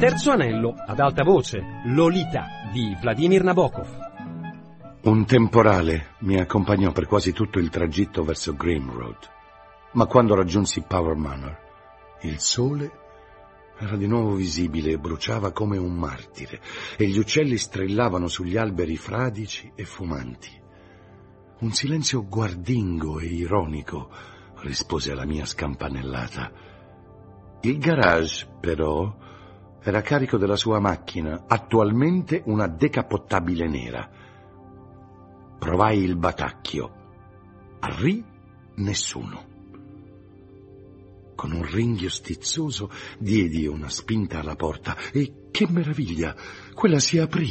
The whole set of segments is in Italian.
Terzo anello, ad alta voce, Lolita di Vladimir Nabokov. Un temporale mi accompagnò per quasi tutto il tragitto verso Green Road, ma quando raggiunsi Power Manor, il sole era di nuovo visibile e bruciava come un martire, e gli uccelli strillavano sugli alberi fradici e fumanti. Un silenzio guardingo e ironico rispose alla mia scampanellata. Il garage, però, era carico della sua macchina, attualmente una decapottabile nera. Provai il batacchio. Arri nessuno. Con un ringhio stizzoso diedi una spinta alla porta e, che meraviglia, quella si aprì,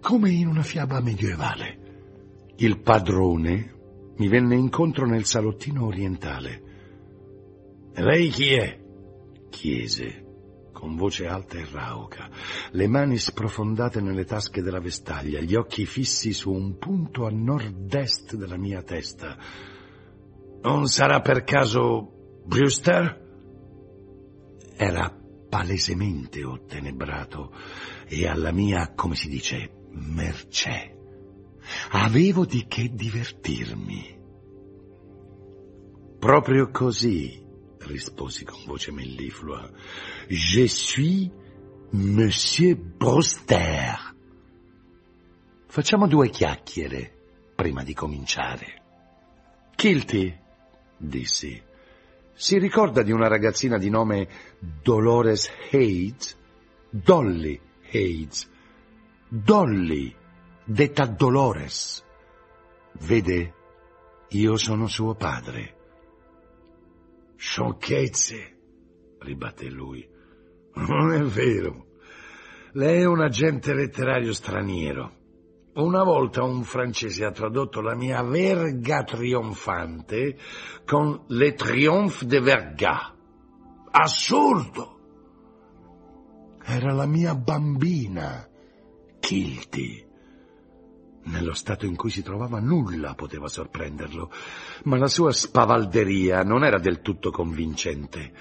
come in una fiaba medievale. Il padrone mi venne incontro nel salottino orientale. Lei chi è? chiese, con voce alta e rauca, le mani sprofondate nelle tasche della vestaglia, gli occhi fissi su un punto a nord-est della mia testa. Non sarà per caso Brewster? Era palesemente ottenebrato e alla mia, come si dice, mercé. Avevo di che divertirmi. Proprio così, risposi con voce melliflua. Je suis Monsieur Brewster. Facciamo due chiacchiere prima di cominciare. Kilty, dissi, si ricorda di una ragazzina di nome Dolores Hayes? Dolly Hayes. Dolly, detta Dolores. Vede, io sono suo padre. Sciocchezze, ribatté lui. Non è vero. Lei è un agente letterario straniero. Una volta un francese ha tradotto la mia verga trionfante con Le Triomphe de Verga. Assurdo! Era la mia bambina, Kilty. Nello stato in cui si trovava nulla poteva sorprenderlo, ma la sua spavalderia non era del tutto convincente.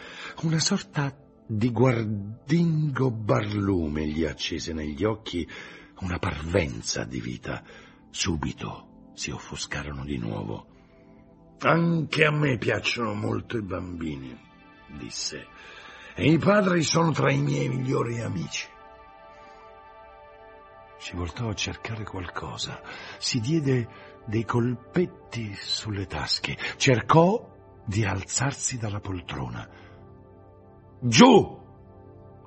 Una sorta di guardingo barlume gli accese negli occhi una parvenza di vita. Subito si offuscarono di nuovo. Anche a me piacciono molto i bambini, disse, e i padri sono tra i miei migliori amici. Si voltò a cercare qualcosa, si diede dei colpetti sulle tasche, cercò di alzarsi dalla poltrona. Giù!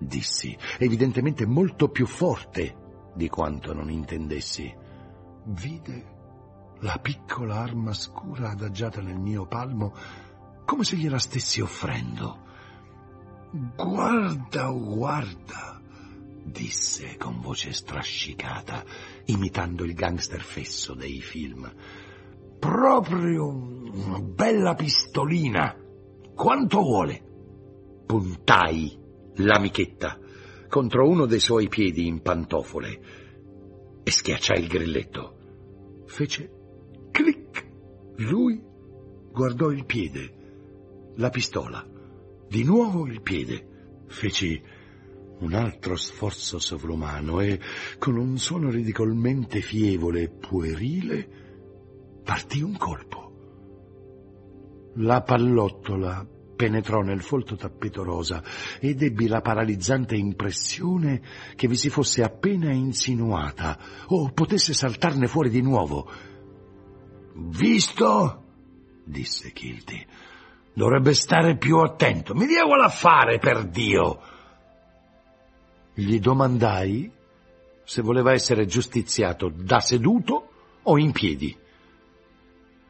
dissi, evidentemente molto più forte di quanto non intendessi. Vide la piccola arma scura adagiata nel mio palmo come se gliela stessi offrendo. Guarda, guarda, disse con voce strascicata, imitando il gangster fesso dei film. Proprio una bella pistolina. Quanto vuole? Puntai l'amichetta contro uno dei suoi piedi in pantofole e schiacciai il grilletto. Fece clic. Lui guardò il piede, la pistola, di nuovo il piede. Feci un altro sforzo sovrumano e, con un suono ridicolmente fievole e puerile, partì un colpo. La pallottola penetrò nel folto tappeto rosa ed ebbi la paralizzante impressione che vi si fosse appena insinuata o potesse saltarne fuori di nuovo. Visto? disse Kilty. Dovrebbe stare più attento. Mi dia l'affare, per Dio! Gli domandai se voleva essere giustiziato da seduto o in piedi.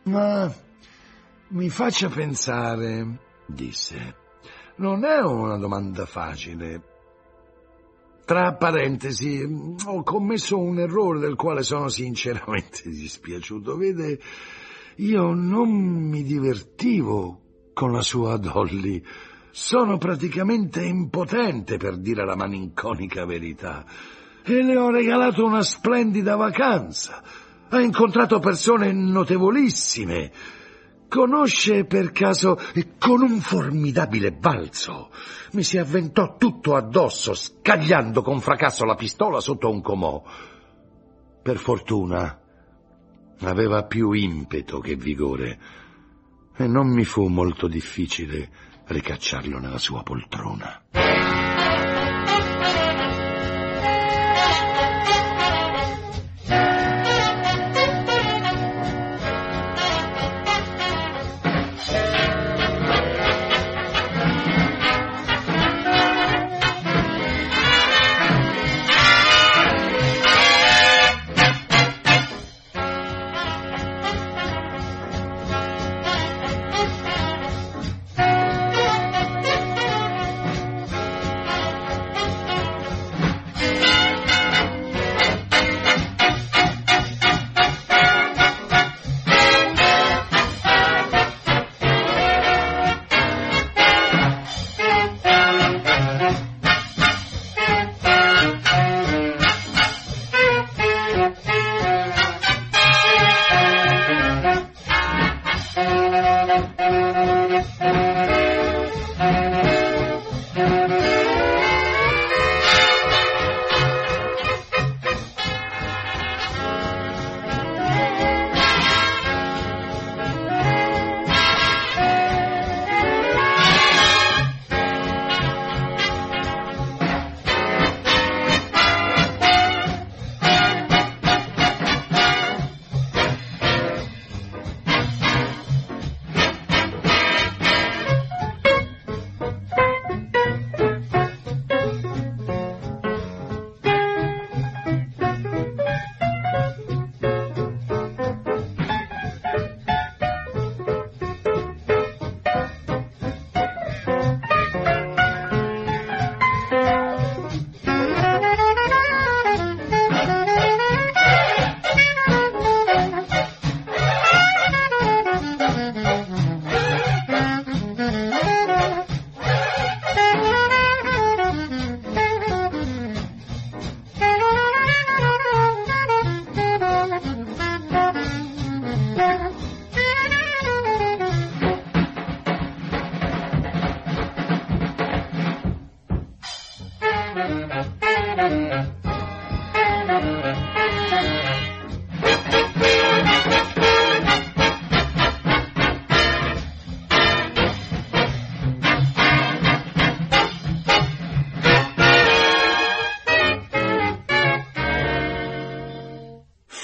Ma mi faccia pensare, disse. Non è una domanda facile. Tra parentesi, ho commesso un errore del quale sono sinceramente dispiaciuto. Vede, io non mi divertivo con la sua Dolly. Sono praticamente impotente per dire la malinconica verità. E le ho regalato una splendida vacanza. Ha incontrato persone notevolissime Conosce per caso con un formidabile balzo mi si avventò tutto addosso, scagliando con fracasso la pistola sotto un comò. Per fortuna aveva più impeto che vigore e non mi fu molto difficile ricacciarlo nella sua poltrona.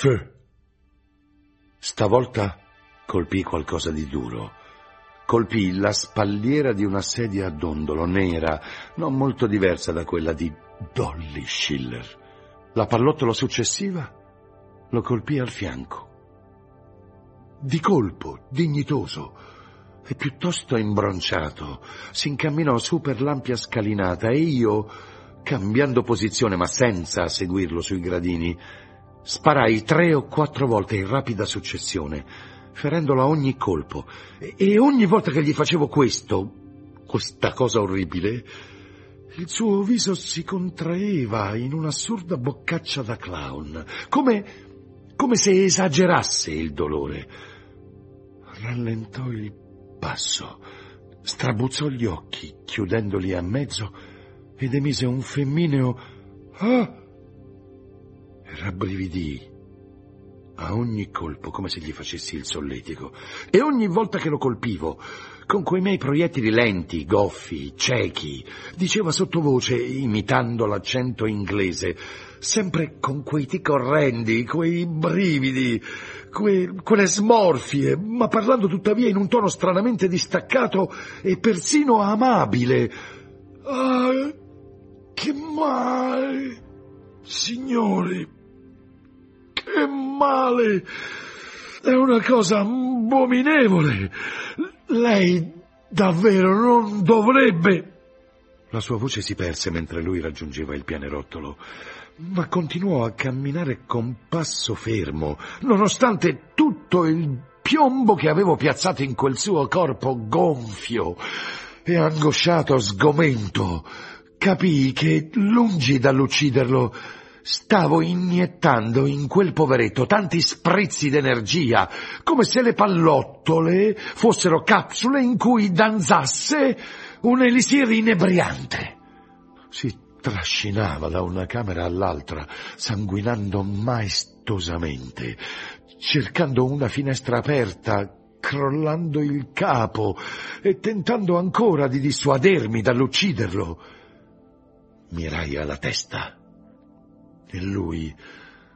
Feu. Stavolta colpì qualcosa di duro. Colpì la spalliera di una sedia a dondolo nera, non molto diversa da quella di Dolly Schiller. La pallottola successiva lo colpì al fianco. Di colpo, dignitoso e piuttosto imbronciato, si incamminò su per l'ampia scalinata e io, cambiando posizione ma senza seguirlo sui gradini, Sparai tre o quattro volte in rapida successione, ferendolo a ogni colpo, e ogni volta che gli facevo questo, questa cosa orribile, il suo viso si contraeva in un'assurda boccaccia da clown, come, come se esagerasse il dolore. Rallentò il passo, strabuzzò gli occhi, chiudendoli a mezzo, ed emise un femmineo Ah! Rabbrividì a ogni colpo come se gli facessi il solletico e ogni volta che lo colpivo con quei miei proiettili lenti, goffi, ciechi, diceva sottovoce, imitando l'accento inglese, sempre con quei tic orrendi, quei brividi, que, quelle smorfie, ma parlando tuttavia in un tono stranamente distaccato e persino amabile. Ah, che male, signori, che male! È una cosa abominevole. Lei davvero non dovrebbe. La sua voce si perse mentre lui raggiungeva il pianerottolo, ma continuò a camminare con passo fermo, nonostante tutto il piombo che avevo piazzato in quel suo corpo gonfio e angosciato sgomento. Capii che, lungi dall'ucciderlo, Stavo iniettando in quel poveretto tanti sprizzi d'energia, come se le pallottole fossero capsule in cui danzasse un elisir inebriante. Si trascinava da una camera all'altra, sanguinando maestosamente, cercando una finestra aperta, crollando il capo e tentando ancora di dissuadermi dall'ucciderlo. Mirai alla testa e lui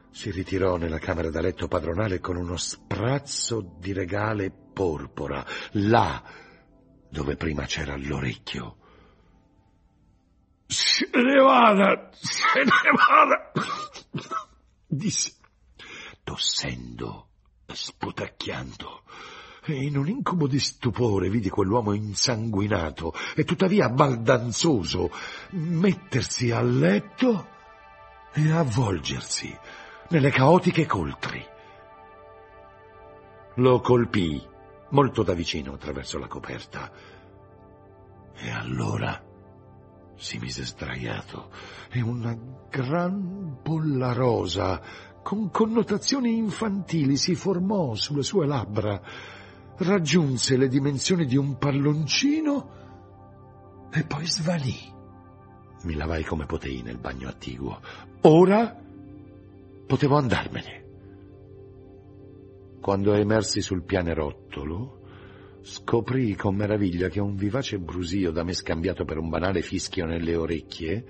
si ritirò nella camera da letto padronale con uno sprazzo di regale porpora, là dove prima c'era l'orecchio. Se ne vada, se ne vada, disse, tossendo sputacchiando. E in un incubo di stupore vidi quell'uomo insanguinato e tuttavia baldanzoso mettersi a letto e avvolgersi nelle caotiche coltri. Lo colpii molto da vicino attraverso la coperta e allora si mise sdraiato e una gran bolla rosa con connotazioni infantili si formò sulle sue labbra, raggiunse le dimensioni di un palloncino e poi svanì. Mi lavai come potei nel bagno attiguo. Ora potevo andarmene. Quando emersi sul pianerottolo, scoprì con meraviglia che un vivace brusio da me scambiato per un banale fischio nelle orecchie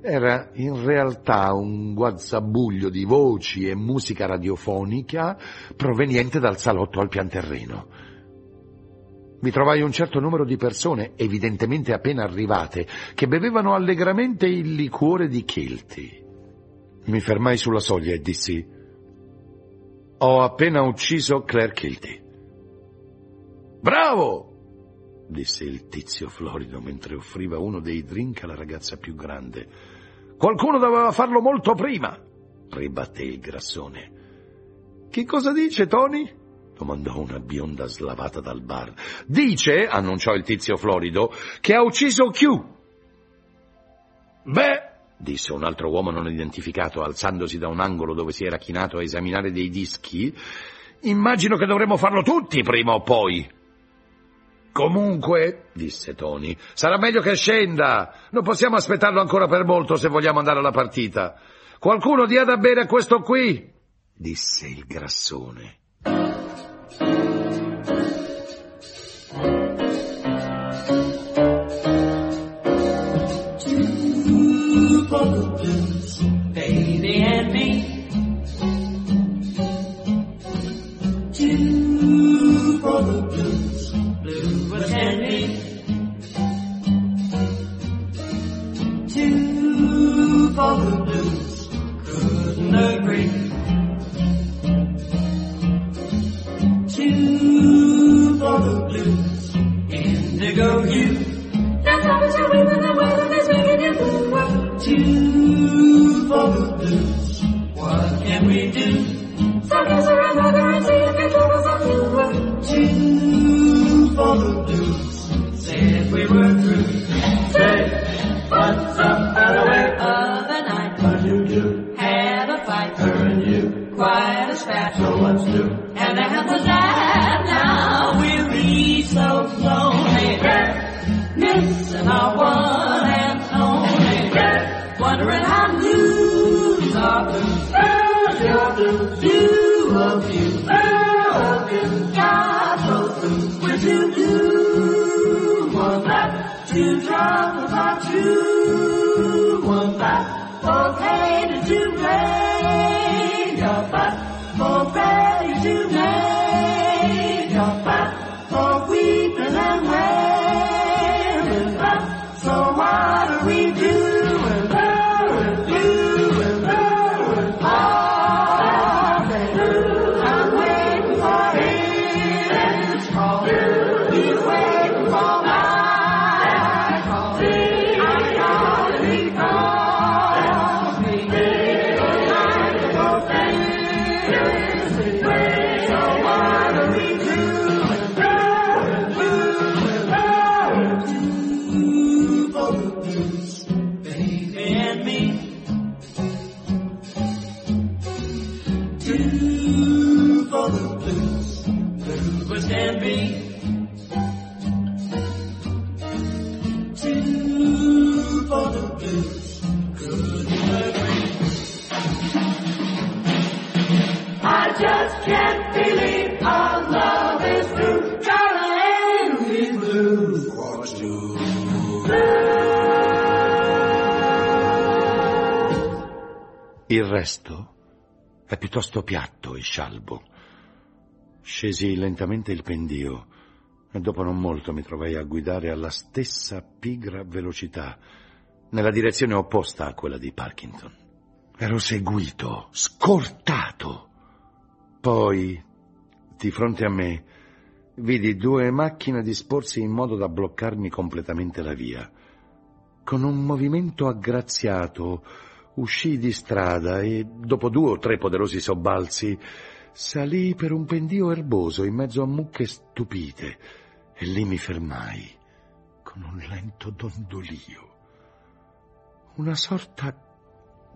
era in realtà un guazzabuglio di voci e musica radiofonica proveniente dal salotto al pian Mi trovai un certo numero di persone, evidentemente appena arrivate, che bevevano allegramente il liquore di Kelti. Mi fermai sulla soglia e dissi, ho appena ucciso Claire Kelty. Bravo! disse il tizio florido mentre offriva uno dei drink alla ragazza più grande. Qualcuno doveva farlo molto prima, ribatté il grassone. Che cosa dice Tony? Domandò una bionda slavata dal bar. Dice, annunciò il tizio florido, che ha ucciso Q. Beh, disse un altro uomo non identificato, alzandosi da un angolo dove si era chinato a esaminare dei dischi, immagino che dovremmo farlo tutti prima o poi. Comunque, disse Tony, sarà meglio che scenda. Non possiamo aspettarlo ancora per molto se vogliamo andare alla partita. Qualcuno dia da bere a questo qui, disse il grassone. What you do? Had a fight, her and you. Quite a spat, so new? And that was piuttosto piatto e scialbo. Scesi lentamente il pendio e dopo non molto mi trovai a guidare alla stessa pigra velocità, nella direzione opposta a quella di Parkinson. Ero seguito, scortato. Poi, di fronte a me, vidi due macchine disporsi in modo da bloccarmi completamente la via. Con un movimento aggraziato uscii di strada e, dopo due o tre poderosi sobbalzi, salii per un pendio erboso in mezzo a mucche stupite e lì mi fermai con un lento dondolio. Una sorta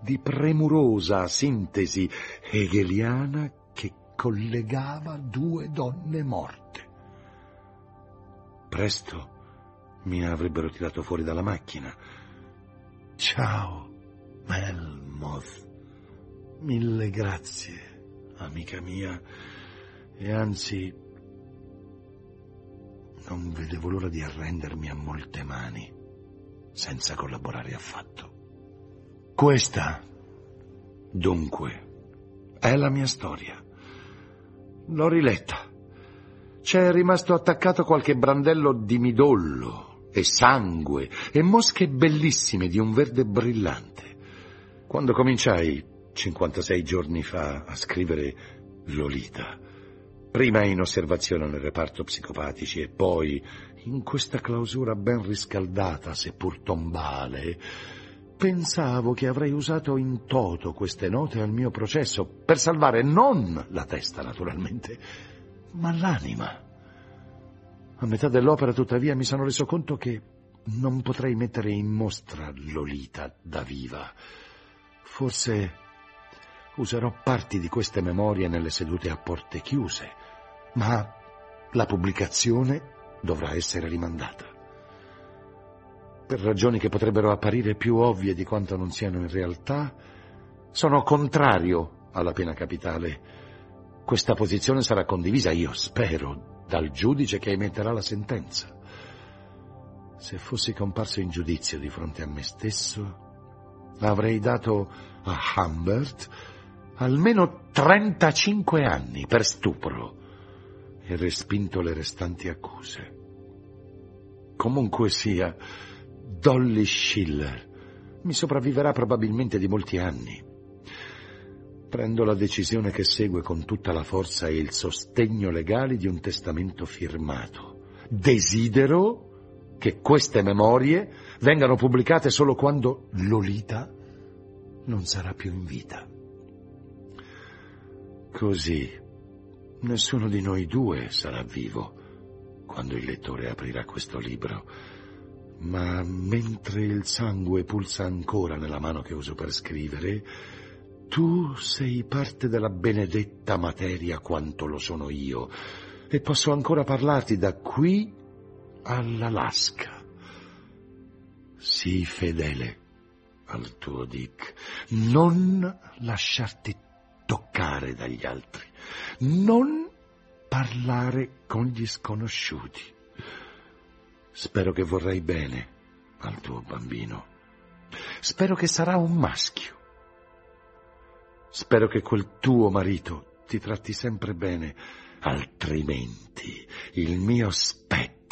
di premurosa sintesi hegeliana che collegava due donne morte. Presto mi avrebbero tirato fuori dalla macchina. Ciao, Melmoth. Mille grazie, amica mia. E anzi, non vedevo l'ora di arrendermi a molte mani, senza collaborare affatto. Questa, dunque, è la mia storia. L'ho riletta. C'è rimasto attaccato qualche brandello di midollo e sangue e mosche bellissime di un verde brillante. Quando cominciai, 56 giorni fa, a scrivere Lolita, prima in osservazione nel reparto psicopatici e poi in questa clausura ben riscaldata, seppur tombale, pensavo che avrei usato in toto queste note al mio processo per salvare non la testa, naturalmente, ma l'anima. A metà dell'opera, tuttavia, mi sono reso conto che non potrei mettere in mostra Lolita da viva. Forse userò parti di queste memorie nelle sedute a porte chiuse, ma la pubblicazione dovrà essere rimandata. Per ragioni che potrebbero apparire più ovvie di quanto non siano in realtà, sono contrario alla pena capitale. Questa posizione sarà condivisa, io spero, dal giudice che emetterà la sentenza. Se fossi comparso in giudizio di fronte a me stesso, avrei dato a Humbert almeno 35 anni per stupro e respinto le restanti accuse. Comunque sia, Dolly Schiller mi sopravviverà probabilmente di molti anni. Prendo la decisione che segue con tutta la forza e il sostegno legale di un testamento firmato. Desidero che queste memorie vengano pubblicate solo quando Lolita non sarà più in vita. Così nessuno di noi due sarà vivo quando il lettore aprirà questo libro, ma mentre il sangue pulsa ancora nella mano che uso per scrivere, tu sei parte della benedetta materia quanto lo sono io, e posso ancora parlarti da qui all'Alaska. Sii fedele al tuo Dick, non lasciarti toccare dagli altri, non parlare con gli sconosciuti. Spero che vorrai bene al tuo bambino. Spero che sarà un maschio. Spero che quel tuo marito ti tratti sempre bene, altrimenti il mio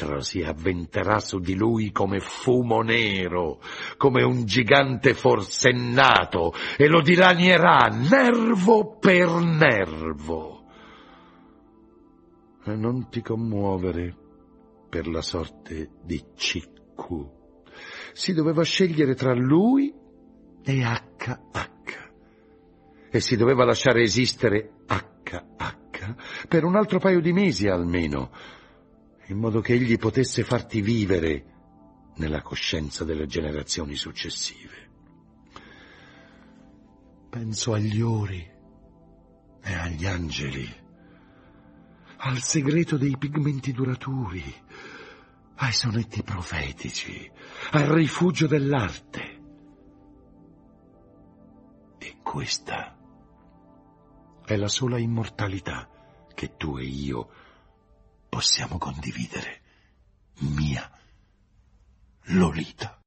spettro si avventerà su di lui come fumo nero, come un gigante forsennato, e lo dilanierà nervo per nervo. E non ti commuovere per la sorte di Ciccu. Si doveva scegliere tra lui e HH e si doveva lasciare esistere HH per un altro paio di mesi almeno, in modo che egli potesse farti vivere nella coscienza delle generazioni successive. Penso agli ori e agli angeli, al segreto dei pigmenti duraturi, ai sonetti profetici, al rifugio dell'arte. questa è la sola immortalità che tu e io possiamo condividere. Mia Lolita.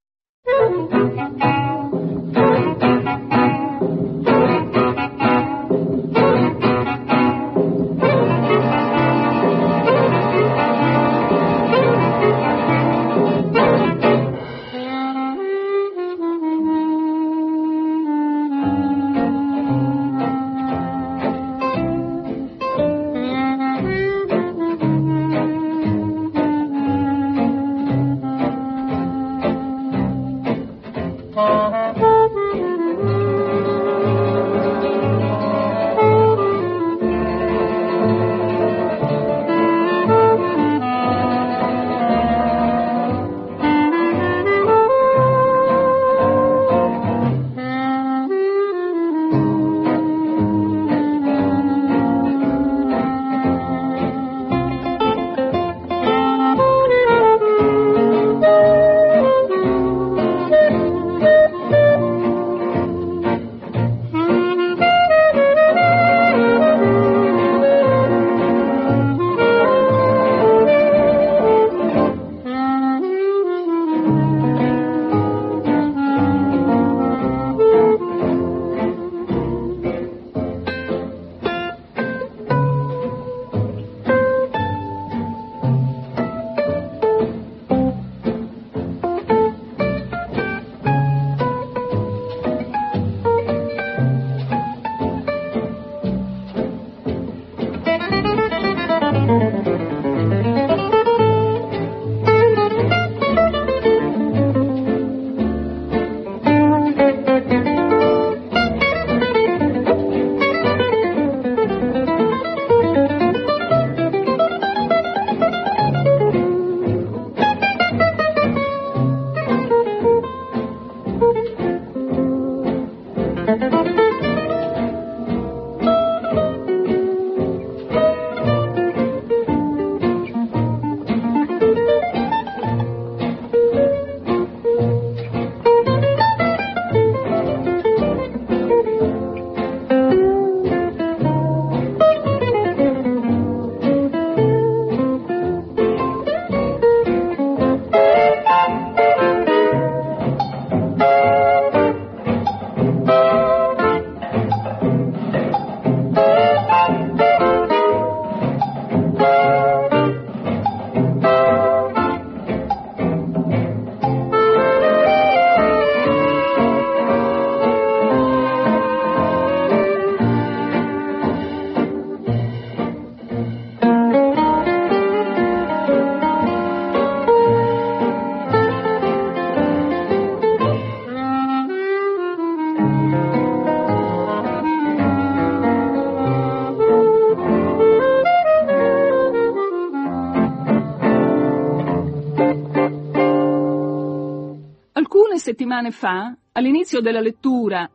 Settimane fa, all'inizio della lettura,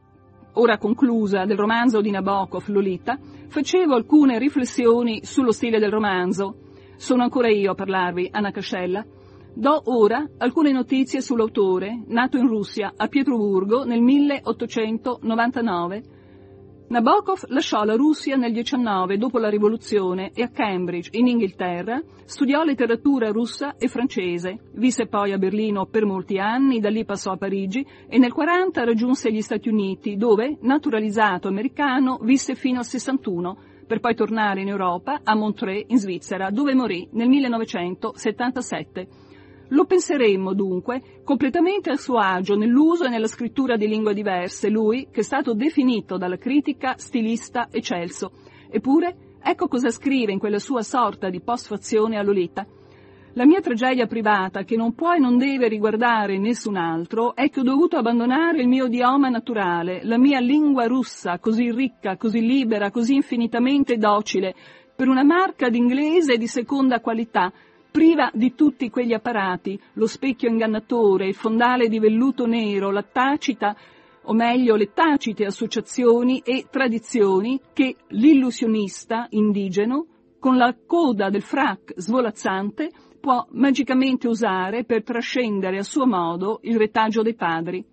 ora conclusa, del romanzo di Nabokov, Lolita, facevo alcune riflessioni sullo stile del romanzo. Sono ancora io a parlarvi, Anna Cascella. Do ora alcune notizie sull'autore, nato in Russia, a Pietroburgo, nel 1899, Nabokov lasciò la Russia nel 19 dopo la rivoluzione e a Cambridge, in Inghilterra, studiò letteratura russa e francese, visse poi a Berlino per molti anni, da lì passò a Parigi e nel 40 raggiunse gli Stati Uniti, dove, naturalizzato americano, visse fino al 61, per poi tornare in Europa, a Montreux, in Svizzera, dove morì nel 1977. Lo penseremmo dunque completamente a suo agio nell'uso e nella scrittura di lingue diverse, lui che è stato definito dalla critica stilista eccelso. Eppure, ecco cosa scrive in quella sua sorta di postfazione a Lolita. La mia tragedia privata, che non può e non deve riguardare nessun altro, è che ho dovuto abbandonare il mio idioma naturale, la mia lingua russa, così ricca, così libera, così infinitamente docile, per una marca d'inglese di seconda qualità, priva di tutti quegli apparati, lo specchio ingannatore, il fondale di velluto nero, la tacita, o meglio le tacite associazioni e tradizioni che l'illusionista indigeno, con la coda del frac svolazzante, può magicamente usare per trascendere a suo modo il retaggio dei padri.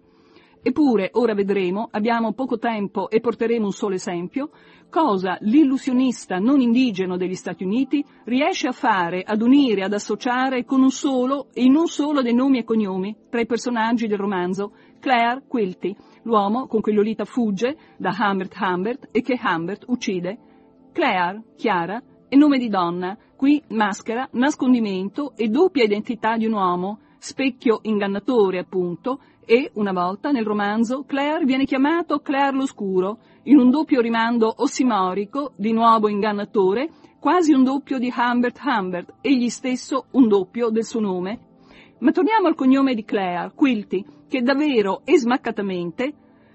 Eppure, ora vedremo, abbiamo poco tempo e porteremo un solo esempio, cosa l'illusionista non indigeno degli Stati Uniti riesce a fare, ad unire, ad associare con un solo e in un solo dei nomi e cognomi tra i personaggi del romanzo, Claire Quilty, l'uomo con cui Lolita fugge da Humbert Humbert e che Humbert uccide. Claire, Chiara, è nome di donna, qui maschera, nascondimento e doppia identità di un uomo, specchio ingannatore appunto, e, una volta, nel romanzo, Claire viene chiamato Claire l'Oscuro, in un doppio rimando ossimorico, di nuovo ingannatore, quasi un doppio di Humbert Humbert, egli stesso un doppio del suo nome. Ma torniamo al cognome di Claire, Quilty, che davvero e smaccatamente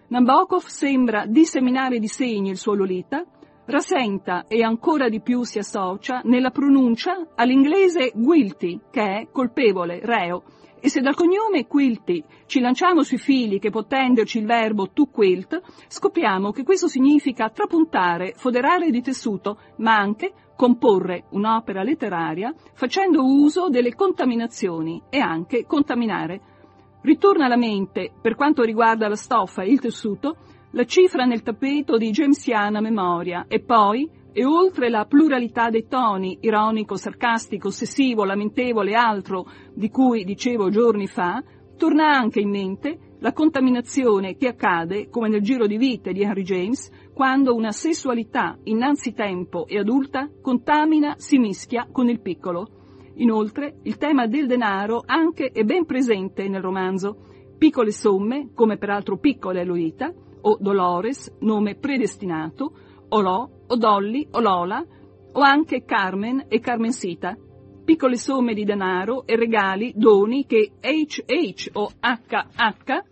Nabokov sembra disseminare di segni il suo Lolita, rasenta e ancora di più si associa nella pronuncia all'inglese guilty, che è colpevole, reo, e se dal cognome Quilty ci lanciamo sui fili che può tenderci il verbo to quilt, scopriamo che questo significa trapuntare, foderare di tessuto, ma anche comporre un'opera letteraria facendo uso delle contaminazioni e anche contaminare. Ritorna alla mente, per quanto riguarda la stoffa e il tessuto, la cifra nel tappeto di Jamesiana memoria e poi, e oltre la pluralità dei toni, ironico, sarcastico, ossessivo, lamentevole e altro, di cui dicevo giorni fa, torna anche in mente la contaminazione che accade, come nel giro di vite di Henry James, quando una sessualità innanzi tempo e adulta contamina, si mischia con il piccolo. Inoltre, il tema del denaro anche è ben presente nel romanzo. Piccole somme, come peraltro piccola è Lolita, o Dolores, nome predestinato, Olò, o Dolly, o Lola, o anche Carmen e Carmensita. Piccole somme di denaro e regali, doni che HH o HH,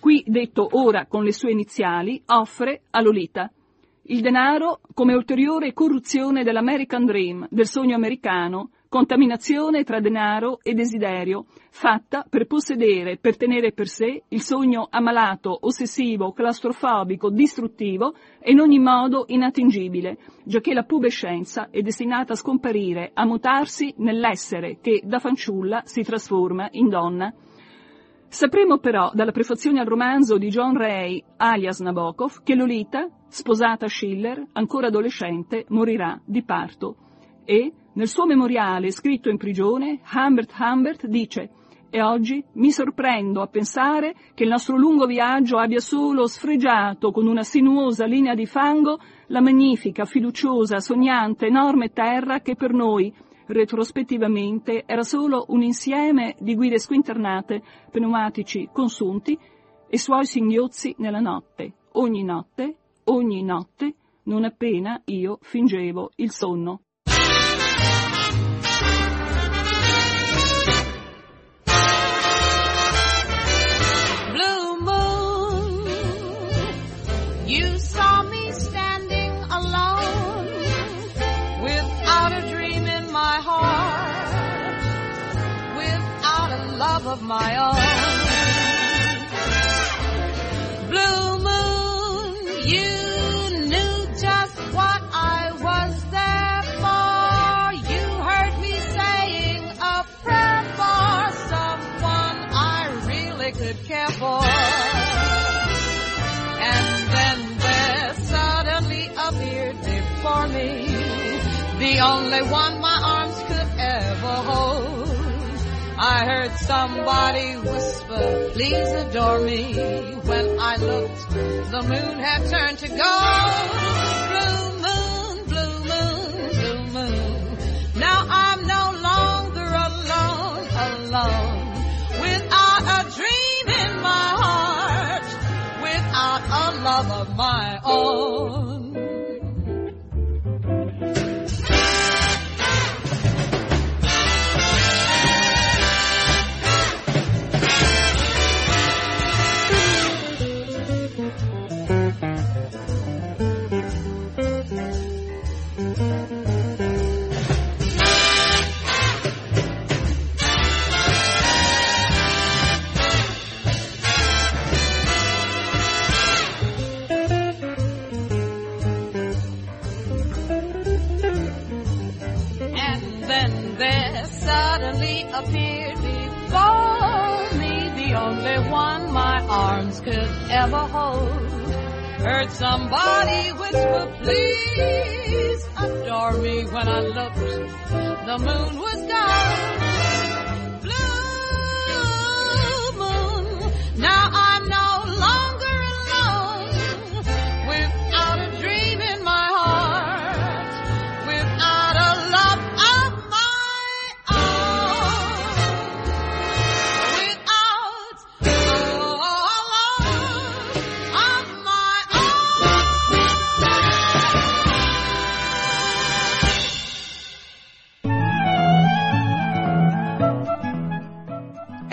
qui detto ora con le sue iniziali, offre a Lolita. Il denaro come ulteriore corruzione dell'American Dream, del sogno americano, contaminazione tra denaro e desiderio, fatta per possedere, per tenere per sé il sogno ammalato, ossessivo, claustrofobico, distruttivo e in ogni modo inattingibile, giacché la pubescenza è destinata a scomparire, a mutarsi nell'essere che da fanciulla si trasforma in donna. Sapremo però dalla prefazione al romanzo di John Ray, alias Nabokov, che Lolita, sposata a Schiller, ancora adolescente, morirà di parto e, nel suo memoriale scritto in prigione, Humbert Humbert dice e oggi mi sorprendo a pensare che il nostro lungo viaggio abbia solo sfregiato con una sinuosa linea di fango la magnifica, fiduciosa, sognante, enorme terra che per noi, retrospettivamente, era solo un insieme di guide squinternate, pneumatici consunti e suoi singhiozzi nella notte, ogni notte, ogni notte, non appena io fingevo il sonno. Of my own. Blue moon, you knew just what I was there for. You heard me saying a prayer for someone I really could care for. And then there suddenly appeared before me the only one I heard somebody whisper, please adore me. When I looked, the moon had turned to gold. Blue moon, blue moon, blue moon. Now I'm no longer alone, alone. Without a dream in my heart, without a love of my own. Arms could ever hold. Heard somebody whisper, please adore me when I looked. The moon was gone.